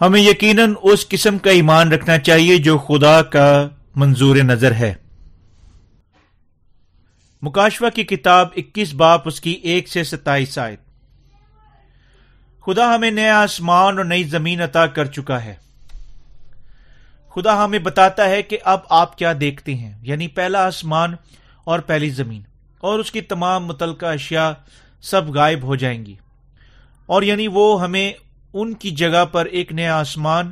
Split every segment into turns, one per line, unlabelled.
ہمیں یقیناً اس قسم کا ایمان رکھنا چاہیے جو خدا کا منظور نظر ہے۔ مکاشوہ کی کتاب اکیس باپ اس کی ایک سے ستائیس آئے خدا ہمیں نیا آسمان اور نئی زمین عطا کر چکا ہے۔ خدا ہمیں بتاتا ہے کہ اب آپ کیا دیکھتے ہیں یعنی پہلا آسمان اور پہلی زمین۔ اور اس کی تمام متعلقہ اشیاء سب غائب ہو جائیں گی۔ اور یعنی وہ ہمیں ان کی جگہ پر ایک نیا آسمان،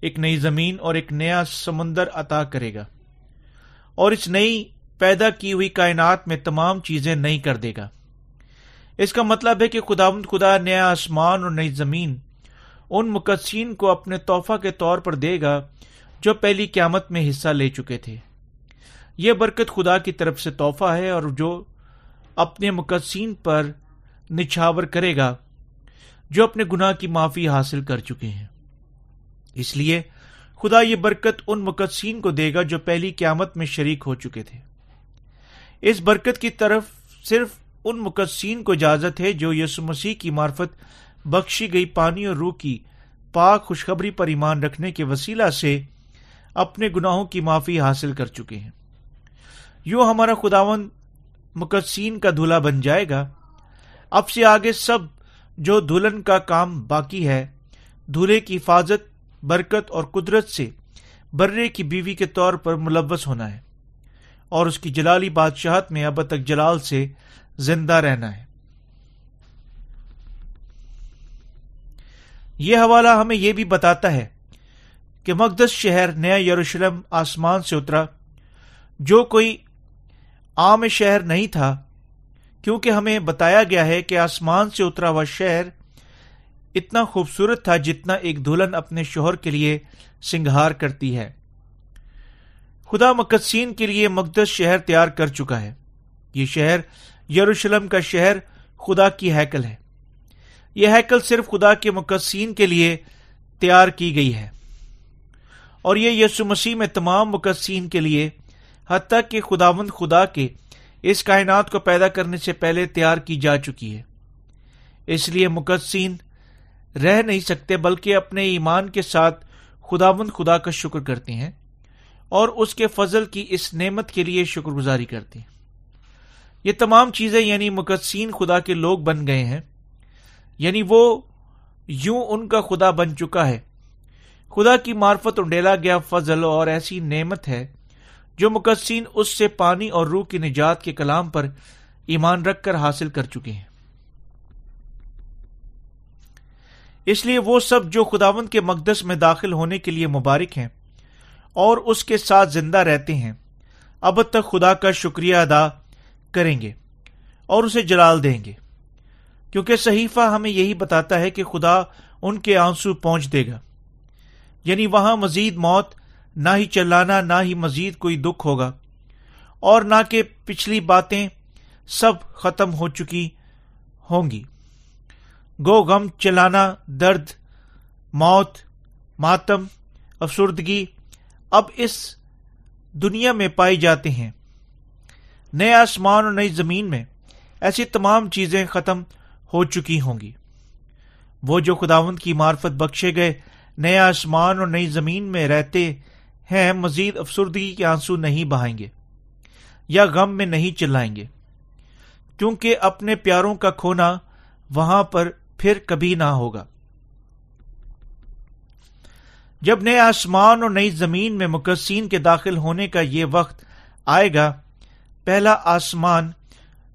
ایک نئی زمین اور ایک نیا سمندر عطا کرے گا اور اس نئی پیدا کی ہوئی کائنات میں تمام چیزیں نئی کر دے گا۔ اس کا مطلب ہے کہ خدا خدا نیا آسمان اور نئی زمین ان مقدسین کو اپنے تحفہ کے طور پر دے گا جو پہلی قیامت میں حصہ لے چکے تھے۔ یہ برکت خدا کی طرف سے تحفہ ہے اور جو اپنے مقدسین پر نچھاور کرے گا۔ جو اپنے گناہ کی معافی حاصل کر چکے ہیں۔ اس لیے خدا یہ برکت ان مقدسین کو دے گا جو پہلی قیامت میں شریک ہو چکے تھے۔ اس برکت کی طرف صرف ان مقدسین کو اجازت ہے جو یسو مسیح کی مارفت بخشی گئی پانی اور روح کی پاک خوشخبری پر ایمان رکھنے کے وسیلہ سے اپنے گناہوں کی معافی حاصل کر چکے ہیں۔ یوں ہمارا خداون مقدسین کا دھلا بن جائے گا۔ اب سے آگے سب جو دلہن کا کام باقی ہے، دھولے کی حفاظت، برکت اور قدرت سے برے کی بیوی کے طور پر ملوث ہونا ہے اور اس کی جلالی بادشاہت میں اب تک جلال سے زندہ رہنا ہے۔ یہ حوالہ ہمیں یہ بھی بتاتا ہے کہ مقدس شہر نیا یروشلم آسمان سے اترا، جو کوئی عام شہر نہیں تھا کیونکہ ہمیں بتایا گیا ہے کہ آسمان سے اترا ہوا شہر اتنا خوبصورت تھا جتنا ایک دلہن اپنے شوہر کے لیے سنگھار کرتی ہے۔ خدا مقدسین کے لیے مقدس شہر تیار کر چکا ہے۔ یہ شہر یروشلم کا شہر خدا کی ہیکل ہے۔ یہ ہیکل صرف خدا کے مقدسین کے لیے تیار کی گئی ہے۔ اور یہ یسو مسیح میں تمام مقدسین کے لیے، حتیٰ کہ خدا مند خدا کے اس کائنات کو پیدا کرنے سے پہلے تیار کی جا چکی ہے۔ اس لیے مقدسین رہ نہیں سکتے بلکہ اپنے ایمان کے ساتھ خداوند خدا کا شکر کرتے ہیں اور اس کے فضل کی اس نعمت کے لیے شکر گزاری کرتے ہیں۔ یہ تمام چیزیں یعنی مقدسین خدا کے لوگ بن گئے ہیں۔ یعنی وہ یوں ان کا خدا بن چکا ہے۔ خدا کی مارفت انڈیلا گیا فضل اور ایسی نعمت ہے جو مقدسین اس سے پانی اور روح کی نجات کے کلام پر ایمان رکھ کر حاصل کر چکے ہیں۔ اس لیے وہ سب جو خداون کے مقدس میں داخل ہونے کے لیے مبارک ہیں اور اس کے ساتھ زندہ رہتے ہیں، اب تک خدا کا شکریہ ادا کریں گے اور اسے جلال دیں گے۔ کیونکہ صحیفہ ہمیں یہی بتاتا ہے کہ خدا ان کے آنسو پہنچ دے گا۔ یعنی وہاں مزید موت نہ ہی چلانا، نہ ہی مزید کوئی دکھ ہوگا۔ اور نہ کہ پچھلی باتیں سب ختم ہو چکی ہوں گی۔ گو غم، چلانا، درد، موت، ماتم، افسردگی اب اس دنیا میں پائی جاتے ہیں۔ نئے آسمان اور نئی زمین میں ایسی تمام چیزیں ختم ہو چکی ہوں گی۔ وہ جو خداوند کی مارفت بخشے گئے، نئے آسمان اور نئی زمین میں رہتے ہیں، مزید افسردگی کے آنسو نہیں بہائیں گے یا غم میں نہیں چلائیں گے۔ کیونکہ اپنے پیاروں کا کھونا وہاں پر پھر کبھی نہ ہوگا۔ جب نئے آسمان اور نئی زمین میں مقصین کے داخل ہونے کا یہ وقت آئے گا، پہلا آسمان،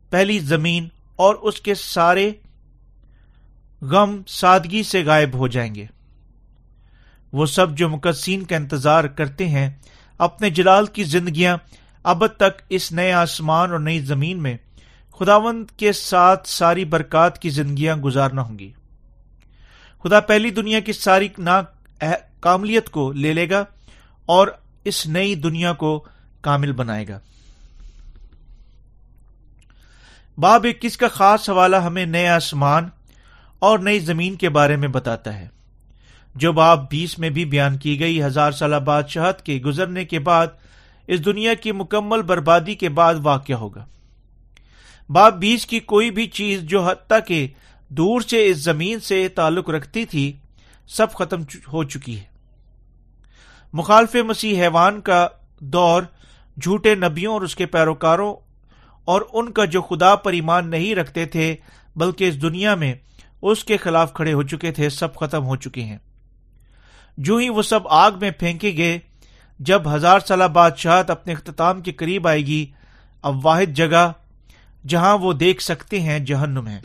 پہلی زمین اور اس کے سارے غم سادگی سے غائب ہو جائیں گے۔ وہ سب جو مقصین کا انتظار کرتے ہیں، اپنے جلال کی زندگیاں اب تک اس نئے آسمان اور نئی زمین میں خداوند کے ساتھ ساری برکات کی زندگیاں گزارنا ہوں گی۔ خدا پہلی دنیا کی ساری نا کاملیت کو لے لے گا اور اس نئی دنیا کو کامل بنائے گا۔ باب اکیس کا خاص حوالہ ہمیں نئے آسمان اور نئی زمین کے بارے میں بتاتا ہے۔ جو باب بیس میں بھی بیان کی گئی، ہزار سالہ بادشاہت کے گزرنے کے بعد اس دنیا کی مکمل بربادی کے بعد واقع ہوگا۔ باب بیس کی کوئی بھی چیز جو حتیٰ کہ دور سے اس زمین سے تعلق رکھتی تھی، سب ختم ہو چکی ہے۔ مخالف مسیح حیوان کا دور جھوٹے نبیوں اور اس کے پیروکاروں اور ان کا جو خدا پر ایمان نہیں رکھتے تھے، بلکہ اس دنیا میں اس کے خلاف کھڑے ہو چکے تھے، سب ختم ہو چکے ہیں۔ جو ہی وہ سب آگ میں پھینکے گئے، جب ہزار سالہ بادشاہت اپنے اختتام کے قریب آئے گی، اب واحد جگہ جہاں وہ دیکھ سکتے ہیں جہنم ہے۔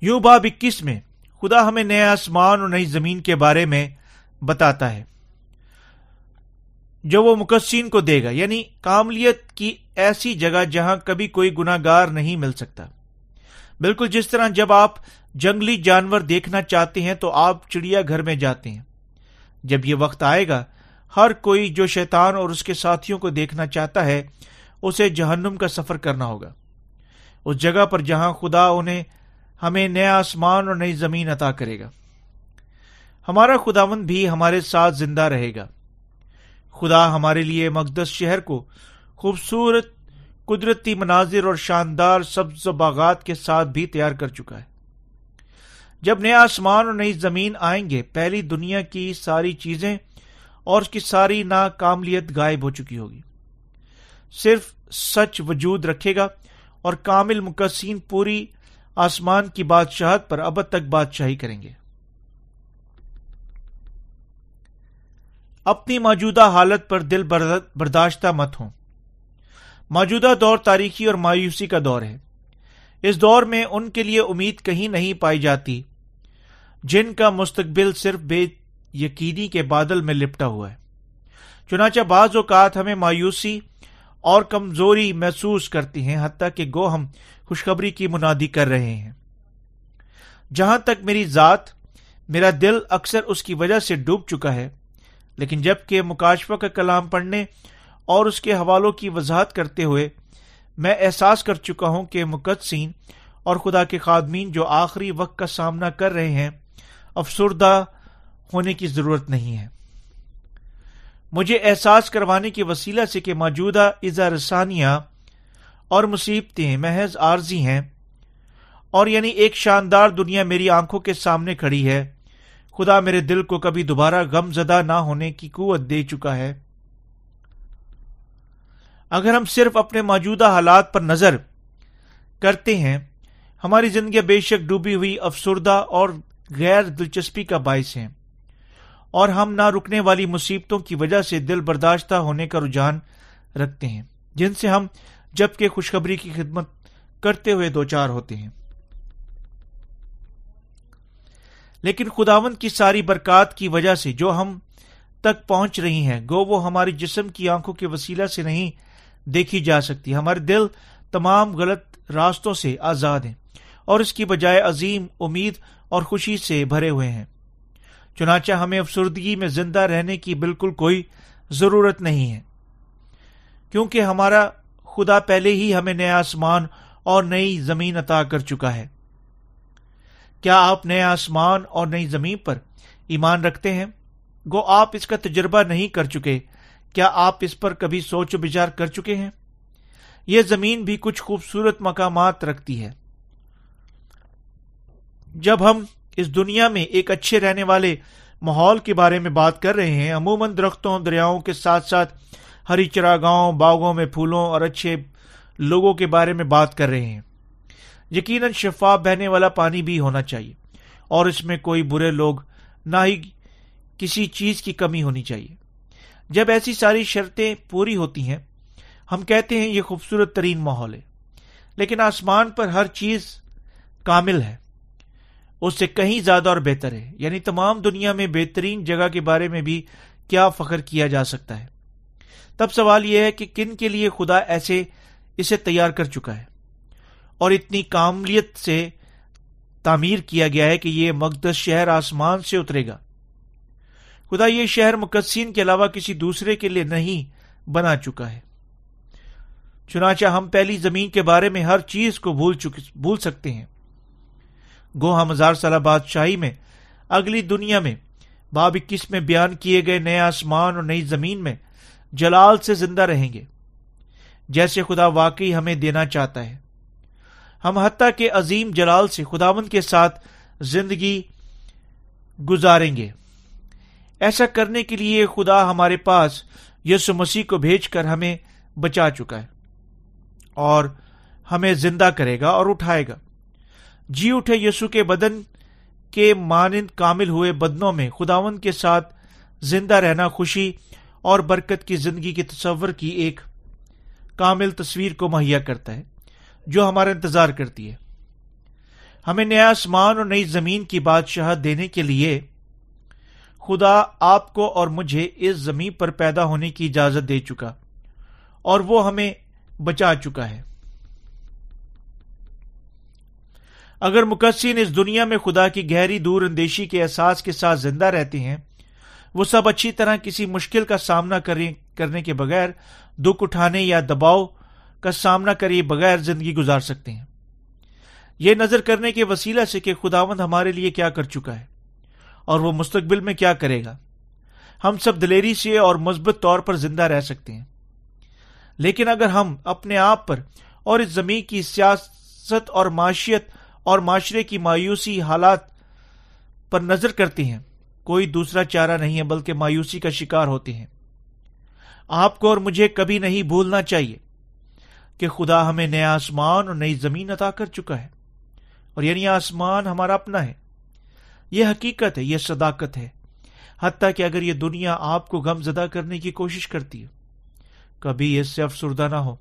یو باب اکیس میں خدا ہمیں نئے آسمان اور نئی زمین کے بارے میں بتاتا ہے۔ جو وہ مقصین کو دے گا یعنی کاملیت کی ایسی جگہ جہاں کبھی کوئی گناگار نہیں مل سکتا۔ بالکل جس طرح جب آپ جنگلی جانور دیکھنا چاہتے ہیں تو آپ چڑیا گھر میں جاتے ہیں۔ جب یہ وقت آئے گا، ہر کوئی جو شیطان اور اس کے ساتھیوں کو دیکھنا چاہتا ہے، اسے جہنم کا سفر کرنا ہوگا۔ اس جگہ پر جہاں خدا انہیں، ہمیں نیا آسمان اور نئی زمین عطا کرے گا۔ ہمارا خداون بھی ہمارے ساتھ زندہ رہے گا۔ خدا ہمارے لیے مقدس شہر کو خوبصورت، قدرتی مناظر اور شاندار سبز و باغات کے ساتھ بھی تیار کر چکا ہے۔ جب نیا آسمان اور نئی زمین آئیں گے، پہلی دنیا کی ساری چیزیں اور اس کی ساری ناکاملیت غائب ہو چکی ہوگی۔ صرف سچ وجود رکھے گا اور کامل مقصین پوری آسمان کی بادشاہت پر اب تک بادشاہی کریں گے۔ اپنی موجودہ حالت پر دل برداشتہ مت ہوں۔ موجودہ دور تاریخی اور مایوسی کا دور ہے۔ اس دور میں ان کے لیے امید کہیں نہیں پائی جاتی جن کا مستقبل صرف بے یقینی کے بادل میں لپٹا ہوا ہے۔ چنانچہ بعض اوقات ہمیں مایوسی اور کمزوری محسوس کرتی ہیں، حتیٰ کہ گو ہم خوشخبری کی منادی کر رہے ہیں۔ جہاں تک میری ذات، میرا دل اکثر اس کی وجہ سے ڈوب چکا ہے، لیکن جبکہ مکاشفہ کا کلام پڑھنے اور اس کے حوالوں کی وضاحت کرتے ہوئے میں احساس کر چکا ہوں کہ مقدسین اور خدا کے خادمین جو آخری وقت کا سامنا کر رہے ہیں افسردہ ہونے کی ضرورت نہیں ہے۔ مجھے احساس کروانے کے وسیلہ سے کہ موجودہ ازا رسانیہ اور مصیبتیں محض عارضی ہیں اور یعنی ایک شاندار دنیا میری آنکھوں کے سامنے کھڑی ہے۔ خدا میرے دل کو کبھی دوبارہ غم زدہ نہ ہونے کی قوت دے چکا ہے۔ اگر ہم صرف اپنے موجودہ حالات پر نظر کرتے ہیں، ہماری زندگی بے شک ڈوبی ہوئی افسردہ اور غیر دلچسپی کا باعث ہیں۔ اور ہم نہ رکنے والی مصیبتوں کی وجہ سے دل برداشتہ ہونے کا رجحان رکھتے ہیں۔ جن سے ہم جبکہ خوشخبری کی خدمت کرتے ہوئے دو چار ہوتے ہیں۔ لیکن خداون کی ساری برکات کی وجہ سے جو ہم تک پہنچ رہی ہیں، گو وہ ہماری جسم کی آنکھوں کے وسیلہ سے نہیں دیکھی جا سکتی۔ ہمارے دل تمام غلط راستوں سے آزاد ہیں۔ اور اس کی بجائے عظیم امید اور خوشی سے بھرے ہوئے ہیں۔ چنانچہ ہمیں افسردگی میں زندہ رہنے کی بالکل کوئی ضرورت نہیں ہے۔ کیونکہ ہمارا خدا پہلے ہی ہمیں نیا آسمان اور نئی زمین عطا کر چکا ہے۔ کیا آپ نئے آسمان اور نئی زمین پر ایمان رکھتے ہیں؟ گو، آپ اس کا تجربہ نہیں کر چکے۔ کیا آپ اس پر کبھی سوچ و بچار کر چکے ہیں؟ یہ زمین بھی کچھ خوبصورت مقامات رکھتی ہے۔ جب ہم اس دنیا میں ایک اچھے رہنے والے ماحول کے بارے میں بات کر رہے ہیں، عموماً درختوں، دریاؤں کے ساتھ ساتھ ہری چراگاہوں باغوں میں پھولوں اور اچھے لوگوں کے بارے میں بات کر رہے ہیں۔ یقیناً شفاف بہنے والا پانی بھی ہونا چاہیے اور اس میں کوئی برے لوگ نہ ہی کسی چیز کی کمی ہونی چاہیے۔ جب ایسی ساری شرطیں پوری ہوتی ہیں، ہم کہتے ہیں یہ خوبصورت ترین ماحول ہے، لیکن آسمان پر ہر چیز کامل ہے۔ اس سے کہیں زیادہ اور بہتر ہے۔ یعنی تمام دنیا میں بہترین جگہ کے بارے میں بھی کیا فخر کیا جا سکتا ہے؟ تب سوال یہ ہے کہ کن کے لیے خدا ایسے اسے تیار کر چکا ہے؟ اور اتنی کاملیت سے تعمیر کیا گیا ہے کہ یہ مقدس شہر آسمان سے اترے گا۔ خدا یہ شہر مقدسین کے علاوہ کسی دوسرے کے لیے نہیں بنا چکا ہے۔ چنانچہ ہم پہلی زمین کے بارے میں ہر چیز کو بھول بھول سکتے ہیں۔ گو ہم ہزار سالہ بادشاہی میں، اگلی دنیا میں باب اکیس میں بیان کیے گئے نئے آسمان اور نئی زمین میں جلال سے زندہ رہیں گے۔ جیسے خدا واقعی ہمیں دینا چاہتا ہے۔ ہم حتیٰ کے عظیم جلال سے خداون کے ساتھ زندگی گزاریں گے۔ ایسا کرنے کے لیے خدا ہمارے پاس یسو مسیح کو بھیج کر ہمیں بچا چکا ہے اور ہمیں زندہ کرے گا اور اٹھائے گا۔ جی اٹھے یسو کے بدن کے مانند کامل ہوئے بدنوں میں خداون کے ساتھ زندہ رہنا خوشی اور برکت کی زندگی کے تصور کی ایک کامل تصویر کو مہیا کرتا ہے، جو ہمارا انتظار کرتی ہے۔ ہمیں نیا آسمان اور نئی زمین کی بادشاہت دینے کے لیے خدا آپ کو اور مجھے اس زمین پر پیدا ہونے کی اجازت دے چکا اور وہ ہمیں بچا چکا ہے۔ اگر مقصین اس دنیا میں خدا کی گہری دور اندیشی کے احساس کے ساتھ زندہ رہتے ہیں، وہ سب اچھی طرح کسی مشکل کا سامنا کرنے کے بغیر دکھ اٹھانے یا دباؤ کا سامنا کرے بغیر زندگی گزار سکتے ہیں۔ یہ نظر کرنے کے وسیلہ سے کہ خداوند ہمارے لیے کیا کر چکا ہے اور وہ مستقبل میں کیا کرے گا۔ ہم سب دلیری سے اور مثبت طور پر زندہ رہ سکتے ہیں۔ لیکن اگر ہم اپنے آپ پر اور اس زمین کی سیاست اور معاشیت اور معاشرے کی مایوسی حالات پر نظر کرتے ہیں۔ کوئی دوسرا چارہ نہیں ہے، بلکہ مایوسی کا شکار ہوتے ہیں۔ آپ کو اور مجھے کبھی نہیں بھولنا چاہیے کہ خدا ہمیں نیا آسمان اور نئی زمین عطا کر چکا ہے۔ اور یعنی آسمان ہمارا اپنا ہے۔ یہ حقیقت ہے، یہ صداقت ہے۔ حتیٰ کہ اگر یہ دنیا آپ کو غم زدہ کرنے کی کوشش کرتی ہے کبھی اس سے افسردہ نہ ہو،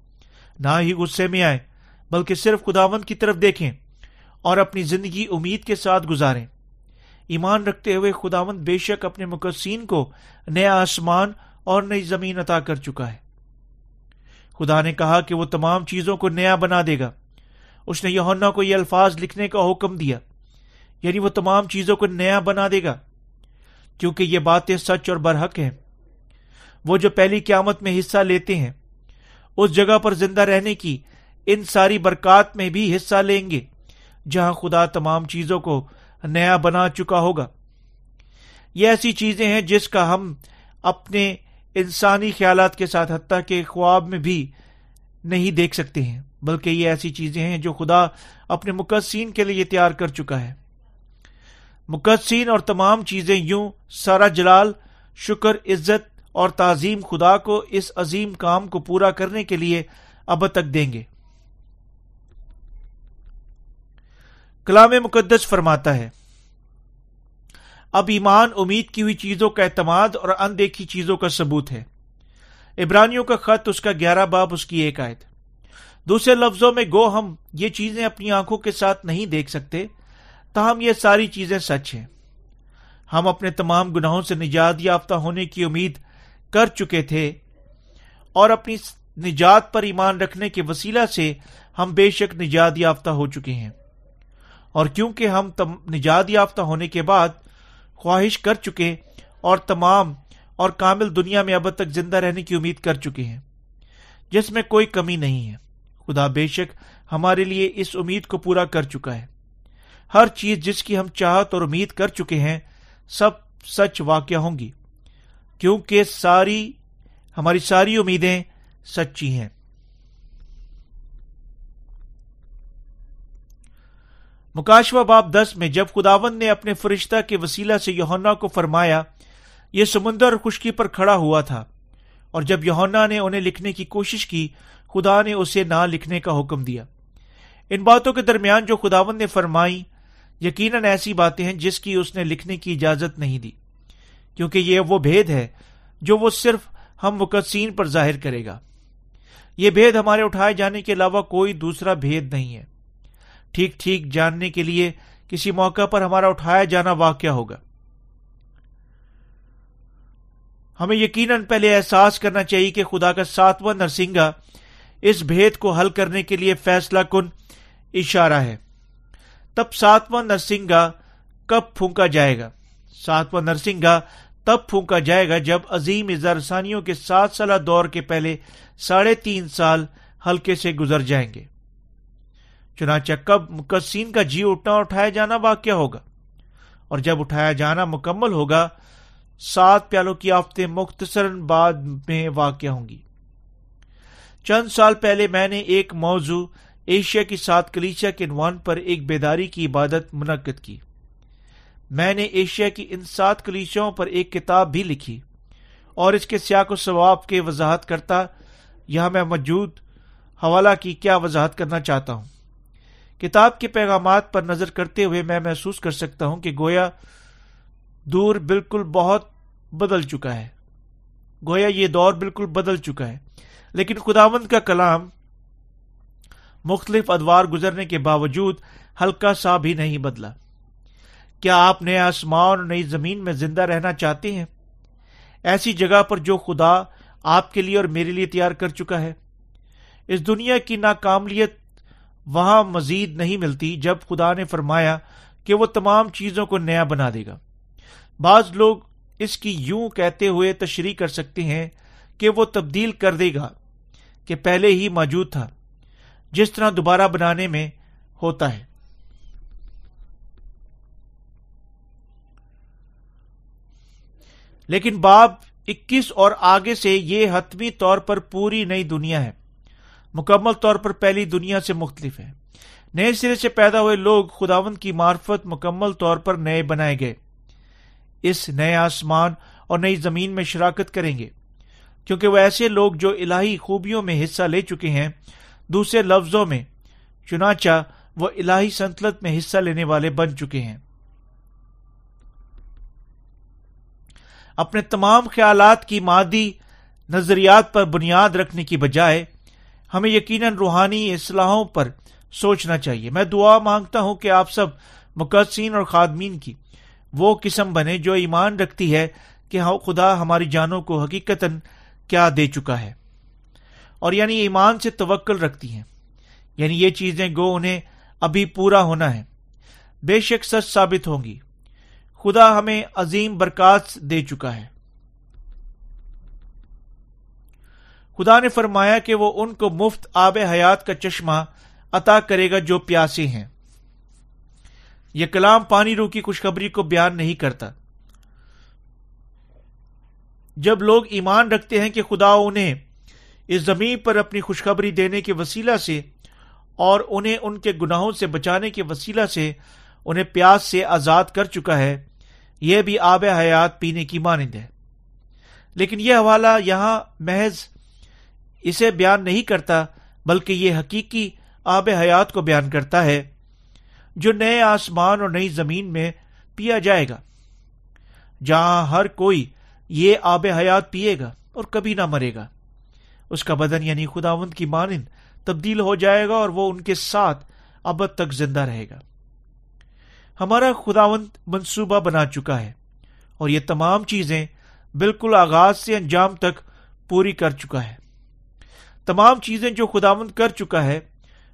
نہ ہی غصے میں آئے، بلکہ صرف خداون کی طرف دیکھیں۔ اور اپنی زندگی امید کے ساتھ گزاریں۔ ایمان رکھتے ہوئے خداون بے شک اپنے مقصین کو نیا آسمان اور نئی زمین عطا کر چکا ہے۔ خدا نے کہا کہ وہ تمام چیزوں کو نیا بنا دے گا۔ اس نے یونا کو یہ الفاظ لکھنے کا حکم دیا یعنی وہ تمام چیزوں کو نیا بنا دے گا۔ کیونکہ یہ باتیں سچ اور برحق ہیں۔ وہ جو پہلی قیامت میں حصہ لیتے ہیں، اس جگہ پر زندہ رہنے کی ان ساری برکات میں بھی حصہ لیں گے۔ جہاں خدا تمام چیزوں کو نیا بنا چکا ہوگا۔ یہ ایسی چیزیں ہیں جس کا ہم اپنے انسانی خیالات کے ساتھ، حتیٰ کے خواب میں بھی نہیں دیکھ سکتے ہیں، بلکہ یہ ایسی چیزیں ہیں جو خدا اپنے مقدسین کے لیے تیار کر چکا ہے۔ مقدسین اور تمام چیزیں یوں سارا جلال، شکر، عزت اور تعظیم خدا کو اس عظیم کام کو پورا کرنے کے لیے اب تک دیں گے۔ کلام مقدس فرماتا ہے۔ اب ایمان امید کی ہوئی چیزوں کا اعتماد اور اندیکھی چیزوں کا ثبوت ہے۔ ابرانیوں کا خط، اس کا گیارہ باب، اس کی ایک آیت۔ دوسرے لفظوں میں، گو، ہم یہ چیزیں اپنی آنکھوں کے ساتھ نہیں دیکھ سکتے، تاہم یہ ساری چیزیں سچ ہیں۔ ہم اپنے تمام گناہوں سے نجات یافتہ ہونے کی امید کر چکے تھے اور اپنی نجات پر ایمان رکھنے کے وسیلہ سے ہم بے شک نجات یافتہ ہو چکے ہیں۔ اور کیونکہ ہم نجات یافتہ ہونے کے بعد خواہش کر چکے اور تمام اور کامل دنیا میں اب تک زندہ رہنے کی امید کر چکے ہیں، جس میں کوئی کمی نہیں ہے۔ خدا بے شک ہمارے لیے اس امید کو پورا کر چکا ہے۔ ہر چیز جس کی ہم چاہت اور امید کر چکے ہیں، سب سچ واقع ہوں گی۔ کیونکہ ساری، ہماری ساری امیدیں سچی ہیں۔ مکاشوا باب دس میں جب خداون نے اپنے فرشتہ کے وسیلہ سے یونا کو فرمایا، یہ سمندر خشکی پر کھڑا ہوا تھا، اور جب یونا نے انہیں لکھنے کی کوشش کی، خدا نے اسے نہ لکھنے کا حکم دیا۔ ان باتوں کے درمیان جو خداون نے فرمائی، یقیناً ایسی باتیں ہیں جس کی اس نے لکھنے کی اجازت نہیں دی، کیونکہ یہ وہ بھید ہے جو وہ صرف ہم مقدسین پر ظاہر کرے گا۔ یہ بھید ہمارے اٹھائے جانے کے علاوہ کوئی دوسرا بھید نہیں ہے۔ ٹھیک ٹھیک جاننے کے لیے کسی موقع پر ہمارا اٹھایا جانا واقع ہوگا۔ ہمیں یقیناً پہلے احساس کرنا چاہیے کہ خدا کا ساتواں نرسنگا اس بھید کو حل کرنے کے لیے فیصلہ کن اشارہ ہے۔ تب ساتواں نرسنگا کب پھونکا جائے گا؟ ساتواں نرسنگا تب پھونکا جائے گا جب عظیم اظہارسانیوں کے سات سالہ دور کے پہلے ساڑھے تین سال ہلکے سے گزر جائیں گے۔ چنانچہ کب مقصین کا جی اٹھنا اور اٹھایا جانا واقع ہوگا۔ اور جب اٹھایا جانا مکمل ہوگا، سات پیالوں کی آفتیں مختصر بعد میں واقع ہوں گی۔ چند سال پہلے میں نے ایک موضوع ایشیا کی سات کلیچیا کے عنوان پر ایک بیداری کی عبادت منعقد کی۔ میں نے ایشیا کی ان سات کلیچوں پر ایک کتاب بھی لکھی اور اس کے سیاق و ثواب کے وضاحت کرتا، یہاں میں موجود حوالہ کی کیا وضاحت کرنا چاہتا ہوں۔ کتاب کے پیغامات پر نظر کرتے ہوئے میں محسوس کر سکتا ہوں کہ گویا دور بالکل بہت بدل چکا ہے۔ گویا یہ دور بالکل بدل چکا ہے۔ لیکن خداوند کا کلام مختلف ادوار گزرنے کے باوجود ہلکا سا بھی نہیں بدلا۔ کیا آپ نئے آسمان اور نئی زمین میں زندہ رہنا چاہتے ہیں؟ ایسی جگہ پر جو خدا آپ کے لیے اور میرے لیے تیار کر چکا ہے۔ اس دنیا کی ناکاملیت وہاں مزید نہیں ملتی جب خدا نے فرمایا کہ وہ تمام چیزوں کو نیا بنا دے گا۔ بعض لوگ اس کی یوں کہتے ہوئے تشریح کر سکتے ہیں کہ وہ تبدیل کر دے گا کہ پہلے ہی موجود تھا، جس طرح دوبارہ بنانے میں ہوتا ہے۔ لیکن باب اکیس اور آگے سے یہ حتمی طور پر پوری نئی دنیا ہے۔ مکمل طور پر پہلی دنیا سے مختلف ہے۔ نئے سرے سے پیدا ہوئے لوگ خداون کی معرفت مکمل طور پر نئے بنائے گئے۔ اس نئے آسمان اور نئی زمین میں شراکت کریں گے۔ کیونکہ وہ ایسے لوگ جو الہی خوبیوں میں حصہ لے چکے ہیں، دوسرے لفظوں میں، چنانچہ وہ الہی سنتلت میں حصہ لینے والے بن چکے ہیں۔ اپنے تمام خیالات کی مادی نظریات پر بنیاد رکھنے کی بجائے ہمیں یقیناً روحانی اصلاحوں پر سوچنا چاہیے۔ میں دعا مانگتا ہوں کہ آپ سب مقدسین اور خادمین کی وہ قسم بنے جو ایمان رکھتی ہے کہ ہاں، خدا ہماری جانوں کو حقیقت کیا دے چکا ہے۔ اور یعنی ایمان سے توکل رکھتی ہیں۔ یعنی یہ چیزیں گو انہیں ابھی پورا ہونا ہے۔ بے شک سچ ثابت ہوں گی۔ خدا ہمیں عظیم برکات دے چکا ہے۔ خدا نے فرمایا کہ وہ ان کو مفت آب حیات کا چشمہ عطا کرے گا جو پیاسے ہیں۔ یہ کلام پانی رو کی خوشخبری کو بیان نہیں کرتا۔ جب لوگ ایمان رکھتے ہیں کہ خدا انہیں اس زمین پر اپنی خوشخبری دینے کے وسیلہ سے اور انہیں ان کے گناہوں سے بچانے کے وسیلہ سے انہیں پیاس سے آزاد کر چکا ہے، یہ بھی آب حیات پینے کی مانند ہے۔ لیکن یہ حوالہ یہاں محض اسے بیان نہیں کرتا، بلکہ یہ حقیقی آب حیات کو بیان کرتا ہے، جو نئے آسمان اور نئی زمین میں پیا جائے گا۔ جہاں ہر کوئی یہ آب حیات پیے گا اور کبھی نہ مرے گا۔ اس کا بدن یعنی خداوند کی مانند تبدیل ہو جائے گا اور وہ ان کے ساتھ ابد تک زندہ رہے گا۔ ہمارا خداوند منصوبہ بنا چکا ہے اور یہ تمام چیزیں بالکل آغاز سے انجام تک پوری کر چکا ہے۔ تمام چیزیں جو خداوند کر چکا ہے،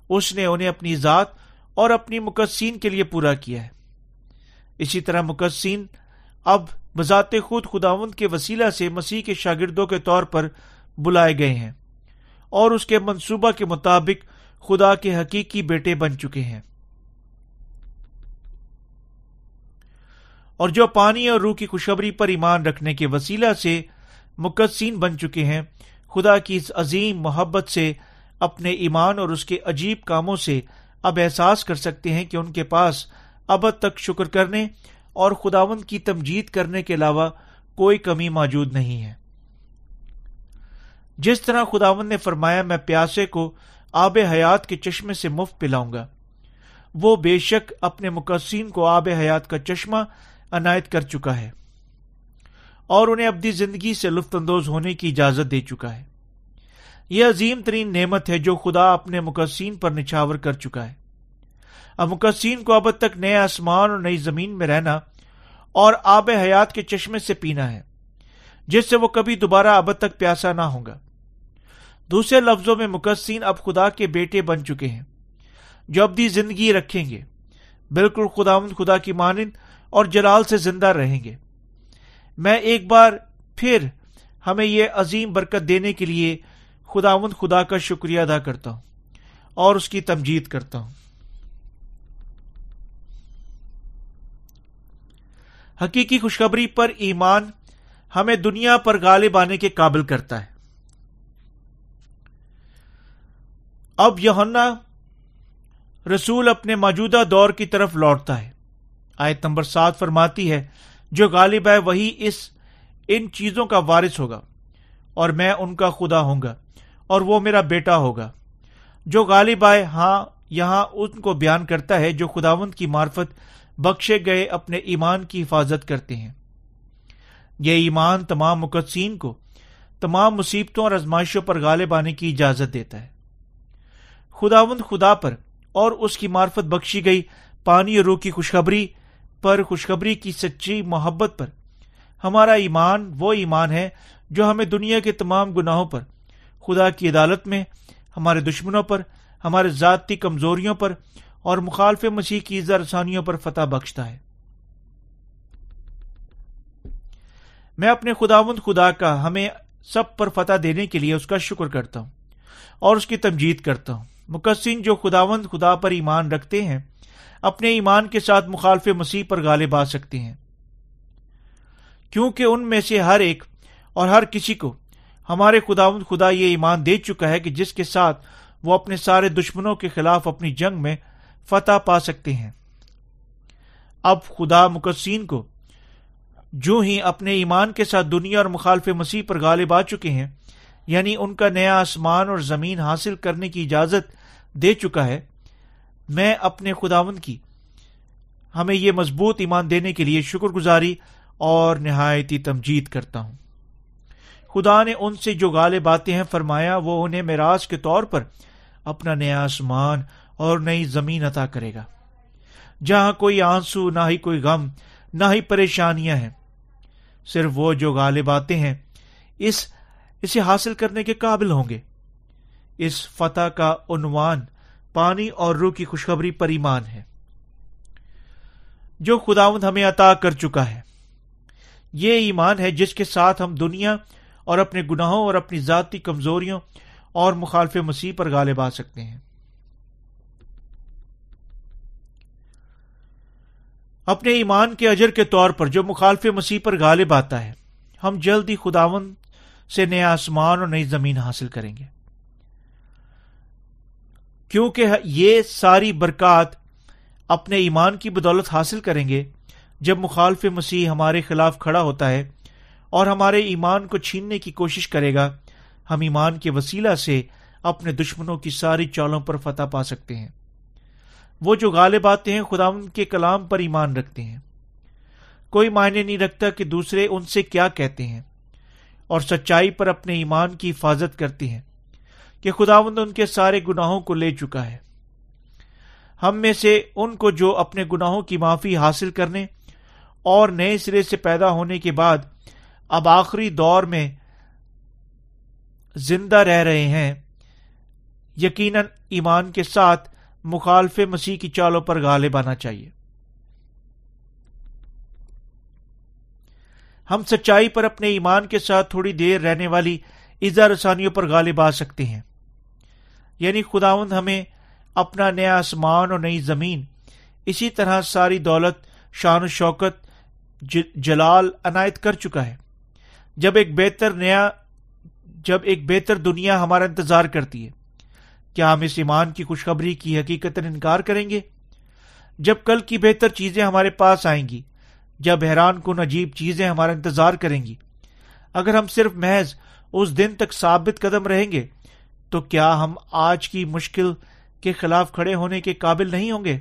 اس نے انہیں اپنی ذات اور اپنی مقصین کے لیے پورا کیا ہے۔ اسی طرح مقصین اب بذات خود خداوند کے وسیلہ سے مسیح کے شاگردوں کے طور پر بلائے گئے ہیں اور اس کے منصوبہ کے مطابق خدا کے حقیقی بیٹے بن چکے ہیں۔ اور جو پانی اور روح کی خوشبری پر ایمان رکھنے کے وسیلہ سے مقدسین بن چکے ہیں خدا کی اس عظیم محبت سے اپنے ایمان اور اس کے عجیب کاموں سے اب احساس کر سکتے ہیں کہ ان کے پاس اب تک شکر کرنے اور خداون کی تمجید کرنے کے علاوہ کوئی کمی موجود نہیں ہے۔ جس طرح خداون نے فرمایا، میں پیاسے کو آب حیات کے چشمے سے مفت پلاؤں گا۔ وہ بے شک اپنے مقصین کو آب حیات کا چشمہ عنایت کر چکا ہے۔ اور انہیں اپنی زندگی سے لطف اندوز ہونے کی اجازت دے چکا ہے۔ یہ عظیم ترین نعمت ہے جو خدا اپنے مقصین پر نچھاور کر چکا ہے۔ اب مقصین کو اب تک نئے آسمان اور نئی زمین میں رہنا اور آب حیات کے چشمے سے پینا ہے، جس سے وہ کبھی دوبارہ اب تک پیاسا نہ ہوگا دوسرے لفظوں میں مقصین اب خدا کے بیٹے بن چکے ہیں، جو ابدی زندگی رکھیں گے۔ بالکل خدا خدا کی مانند اور جلال سے زندہ رہیں گے۔ میں ایک بار پھر ہمیں یہ عظیم برکت دینے کے لیے خداوند خدا کا شکریہ ادا کرتا ہوں اور اس کی تمجید کرتا ہوں۔ حقیقی خوشخبری پر ایمان ہمیں دنیا پر غالب آنے کے قابل کرتا ہے۔ اب یونا رسول اپنے موجودہ دور کی طرف لوٹتا ہے۔ آیت نمبر سات فرماتی ہے جو غالب ہے وہی اس، ان چیزوں کا وارث ہوگا، اور میں ان کا خدا ہوں گا، اور وہ میرا بیٹا ہوگا۔ جو غالب آئے ہاں یہاں ان کو بیان کرتا ہے جو خداوند کی معرفت بخشے گئے اپنے ایمان کی حفاظت کرتے ہیں۔ یہ ایمان تمام مقدسین کو تمام مصیبتوں اور ازمائشوں پر غالب آنے کی اجازت دیتا ہے۔ خداوند خدا پر اور اس کی معرفت بخشی گئی پانی اور روح کی خوشخبری پر خوشخبری کی سچی محبت پر۔ ہمارا ایمان وہ ایمان ہے جو ہمیں دنیا کے تمام گناہوں پر، خدا کی عدالت میں، ہمارے دشمنوں پر، ہمارے ذاتی کمزوریوں پر اور مخالف مسیح کی رسانیوں پر فتح بخشتا ہے۔ میں اپنے خداوند خدا کا ہمیں سب پر فتح دینے کے لیے اس کا شکر کرتا ہوں اور اس کی تمجید کرتا ہوں۔ مقصن جو خداوند خدا پر ایمان رکھتے ہیں اپنے ایمان کے ساتھ مخالف مسیح پر غالب آ سکتے ہیں۔ کیونکہ ان میں سے ہر ایک اور ہر کسی کو ہمارے خداوند خدا یہ ایمان دے چکا ہے کہ جس کے ساتھ وہ اپنے سارے دشمنوں کے خلاف اپنی جنگ میں فتح پا سکتے ہیں۔ اب خدا مقصین کو جو ہی اپنے ایمان کے ساتھ دنیا اور مخالف مسیح پر غالب آ چکے ہیں یعنی ان کا نیا آسمان اور زمین حاصل کرنے کی اجازت دے چکا ہے میں اپنے خداون کی ہمیں یہ مضبوط ایمان دینے کے لیے شکر گزاری اور نہایتی تمجید کرتا ہوں۔ خدا نے ان سے جو غالب آتے ہیں فرمایا، وہ انہیں میراث کے طور پر اپنا نیا آسمان اور نئی زمین عطا کرے گا۔ جہاں کوئی آنسو، نہ ہی کوئی غم، نہ ہی پریشانیاں ہیں، صرف وہ جو غالب آتے ہیں، اس، اسے حاصل کرنے کے قابل ہوں گے۔ اس فتح کا عنوان پانی اور روح کی خوشخبری پر ایمان ہے۔ جو خداوند ہمیں عطا کر چکا ہے۔ یہ ایمان ہے جس کے ساتھ ہم دنیا اور اپنے گناہوں اور اپنی ذاتی کمزوریوں اور مخالف مسیح پر غالب آ سکتے ہیں۔ اپنے ایمان کے اجر کے طور پر جو مخالف مسیح پر غالب آتا ہے، ہم جلد ہی خداون سے نیا آسمان اور نئی زمین حاصل کریں گے۔ کیونکہ یہ ساری برکات اپنے ایمان کی بدولت حاصل کریں گے، جب مخالف مسیح ہمارے خلاف کھڑا ہوتا ہے اور ہمارے ایمان کو چھیننے کی کوشش کرے گا، ہم ایمان کے وسیلہ سے اپنے دشمنوں کی ساری چالوں پر فتح پا سکتے ہیں۔ وہ جو غالب آتے ہیں خدا ان کے کلام پر ایمان رکھتے ہیں۔ کوئی معنی نہیں رکھتا کہ دوسرے ان سے کیا کہتے ہیں اور سچائی پر اپنے ایمان کی حفاظت کرتے ہیں۔ کہ خداوند ان کے سارے گناہوں کو لے چکا ہے۔ ہم میں سے ان کو جو اپنے گناہوں کی معافی حاصل کرنے اور نئے سرے سے پیدا ہونے کے بعد اب آخری دور میں زندہ رہ رہے ہیں، یقیناً ایمان کے ساتھ مخالف مسیح کی چالوں پر غالب آنا چاہیے۔ ہم سچائی پر اپنے ایمان کے ساتھ تھوڑی دیر رہنے والی ایزا رسانیوں پر غالب آ سکتے ہیں۔ یعنی خداوند ہمیں اپنا نیا آسمان اور نئی زمین، اسی طرح ساری دولت، شان و شوکت جلال عنایت کر چکا ہے۔ جب ایک بہتر نیا جب ایک بہتر دنیا ہمارا انتظار کرتی ہے، کیا ہم اس ایمان کی خوشخبری کی حقیقت انکار کریں گے؟ جب کل کی بہتر چیزیں ہمارے پاس آئیں گی، جب حیران کن عجیب چیزیں ہمارا انتظار کریں گی، اگر ہم صرف محض اس دن تک ثابت قدم رہیں گے تو کیا ہم آج کی مشکل کے خلاف کھڑے ہونے کے قابل نہیں ہوں گے؟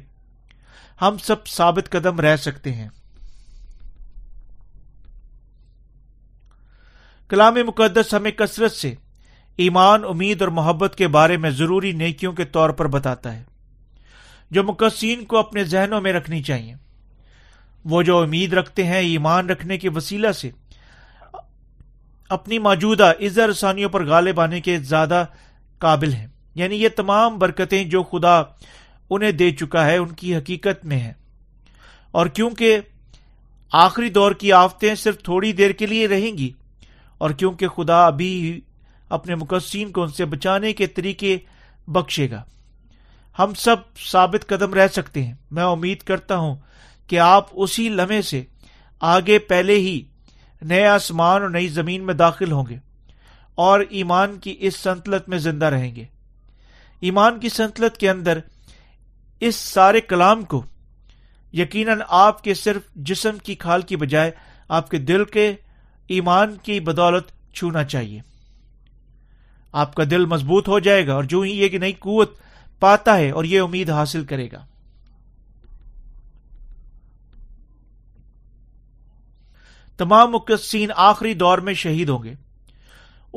ہم سب ثابت قدم رہ سکتے ہیں۔ کلام مقدس ہمیں کثرت سے ایمان، امید اور محبت کے بارے میں ضروری نیکیوں کے طور پر بتاتا ہے۔ جو مقصین کو اپنے ذہنوں میں رکھنی چاہیے۔ وہ جو امید رکھتے ہیں، ایمان رکھنے کے وسیلہ سے اپنی موجودہ عزا رسانیوں پر غالب آنے کے زیادہ قابل ہیں۔ یعنی یہ تمام برکتیں جو خدا انہیں دے چکا ہے، ان کی حقیقت میں ہے اور کیونکہ آخری دور کی آفتیں صرف تھوڑی دیر کے لیے رہیں گی، اور کیونکہ خدا ابھی اپنے مقصین کو ان سے بچانے کے طریقے بخشے گا۔ ہم سب ثابت قدم رہ سکتے ہیں۔ میں امید کرتا ہوں کہ آپ اسی لمحے سے آگے پہلے ہی نئے آسمان اور نئی زمین میں داخل ہوں گے۔ اور ایمان کی اس سنتلت میں زندہ رہیں گے۔ ایمان کی سنتلت کے اندر اس سارے کلام کو یقیناً آپ کے صرف جسم کی کھال کی بجائے آپ کے دل کے ایمان کی بدولت چھونا چاہیے۔ آپ کا دل مضبوط ہو جائے گا اور جو ہی یہ کہ نئی قوت پاتا ہے اور یہ امید حاصل کرے گا۔ تمام مقصین آخری دور میں شہید ہوں گے۔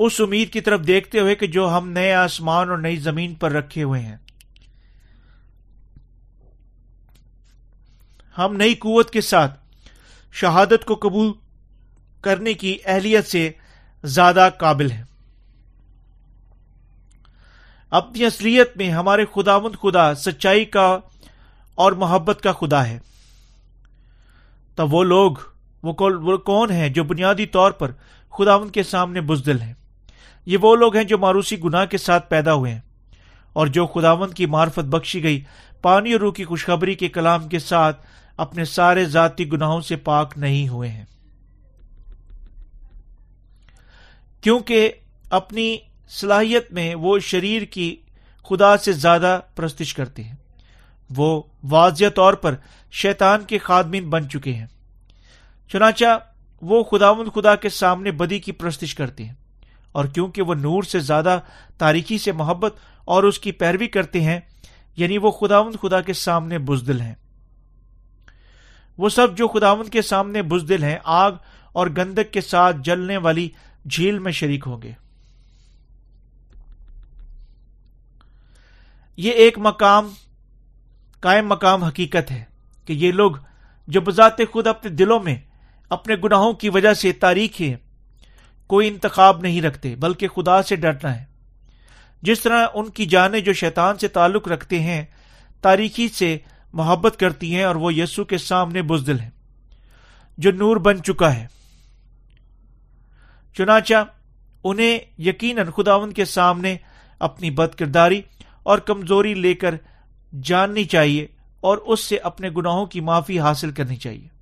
اس امید کی طرف دیکھتے ہوئے کہ جو ہم نئے آسمان اور نئی زمین پر رکھے ہوئے ہیں۔ ہم نئی قوت کے ساتھ شہادت کو قبول کرنے کی اہلیت سے زیادہ قابل ہیں۔ اپنی اصلیت میں ہمارے خدا مند خدا سچائی کا اور محبت کا خدا ہے۔ تب وہ لوگ، وہ کون ہیں جو بنیادی طور پر خدا مند کے سامنے بزدل ہیں؟ یہ وہ لوگ ہیں جو ماروسی گناہ کے ساتھ پیدا ہوئے ہیں اور جو خداوند کی معرفت بخشی گئی۔ پانی اور روح کی خوشخبری کے کلام کے ساتھ اپنے سارے ذاتی گناہوں سے پاک نہیں ہوئے ہیں۔ کیونکہ اپنی صلاحیت میں وہ شریر کی خدا سے زیادہ پرستش کرتے ہیں۔ وہ واضح طور پر شیطان کے خادمین بن چکے ہیں۔ چنانچہ وہ خداون خدا کے سامنے بدی کی پرستش کرتے ہیں۔ اور کیونکہ وہ نور سے زیادہ تاریخی سے محبت اور اس کی پیروی کرتے ہیں یعنی وہ خداون خدا کے سامنے بزدل ہیں۔ وہ سب جو خداون کے سامنے بزدل ہیں، آگ اور گندک کے ساتھ جلنے والی جھیل میں شریک ہوں گے۔ یہ ایک مقام، قائم مقام حقیقت ہے کہ یہ لوگ جو بذات خود اپنے دلوں میں اپنے گناہوں کی وجہ سے تاریخ ہے کوئی انتخاب نہیں رکھتے، بلکہ خدا سے ڈرنا ہے۔ جس طرح ان کی جانیں جو شیطان سے تعلق رکھتے ہیں، تاریخی سے محبت کرتی ہیں اور وہ یسو کے سامنے بزدل ہیں۔ جو نور بن چکا ہے۔ چنانچہ انہیں یقیناً خداون کے سامنے اپنی بد کرداری اور کمزوری لے کر جاننی چاہیے اور اس سے اپنے گناہوں کی معافی حاصل کرنی چاہیے۔